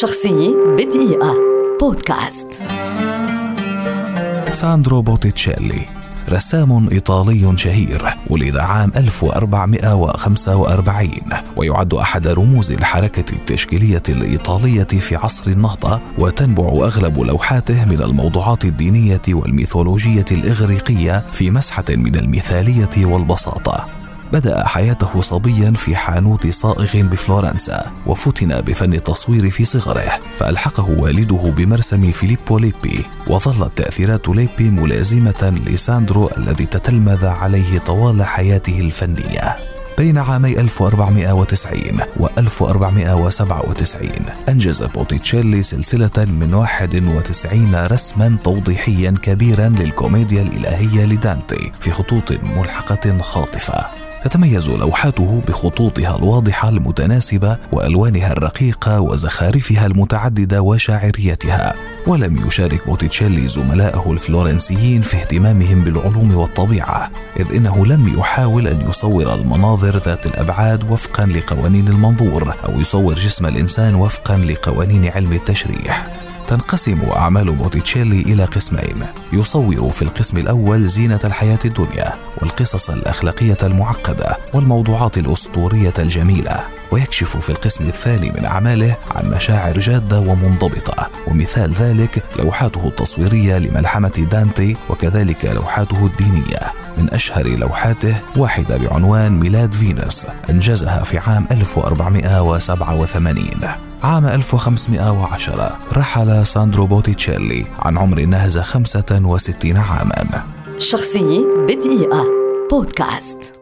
شخصية بدقيقة. بودكاست. ساندرو بوتيتشيلي رسام إيطالي شهير ولد عام 1445 ويعد أحد رموز الحركة التشكيلية الإيطالية في عصر النهضة وتنبع أغلب لوحاته من الموضوعات الدينية والميثولوجية الإغريقية في مسحة من المثالية والبساطة. بدأ حياته صبيا في حانوت صائغ بفلورنسا وفتن بفن التصوير في صغره فألحقه والده بمرسم فيليبو ليبي وظلت تأثيرات ليبي ملازمة لساندرو الذي تتلمذ عليه طوال حياته الفنية. بين عامي 1490 و 1497 أنجز بوتيتشيلي سلسلة من 91 رسما توضيحيا كبيرا للكوميديا الإلهية لدانتي في خطوط محلقة خاطفة. تتميز لوحاته بخطوطها الواضحة المتناسبة وألوانها الرقيقة وزخارفها المتعددة وشاعريتها. ولم يشارك بوتيتشيلي زملائه الفلورنسيين في اهتمامهم بالعلوم والطبيعة إذ إنه لم يحاول أن يصور المناظر ذات الأبعاد وفقا لقوانين المنظور أو يصور جسم الإنسان وفقا لقوانين علم التشريح. تنقسم أعمال بوتيتشيلي إلى قسمين. يصور في القسم الأول زينة الحياة الدنيا والقصص الأخلاقية المعقدة والموضوعات الأسطورية الجميلة. ويكشف في القسم الثاني من أعماله عن مشاعر جادة ومنضبطة. ومثال ذلك لوحاته التصويرية لملحمة دانتي وكذلك لوحاته الدينية. من أشهر لوحاته واحدة بعنوان ميلاد فينوس أنجزها في عام 1487 عام 1510 رحل ساندرو بوتيتشيلي عن عمر ناهز 65 عاما. شخصية بدقيقة. بودكاست.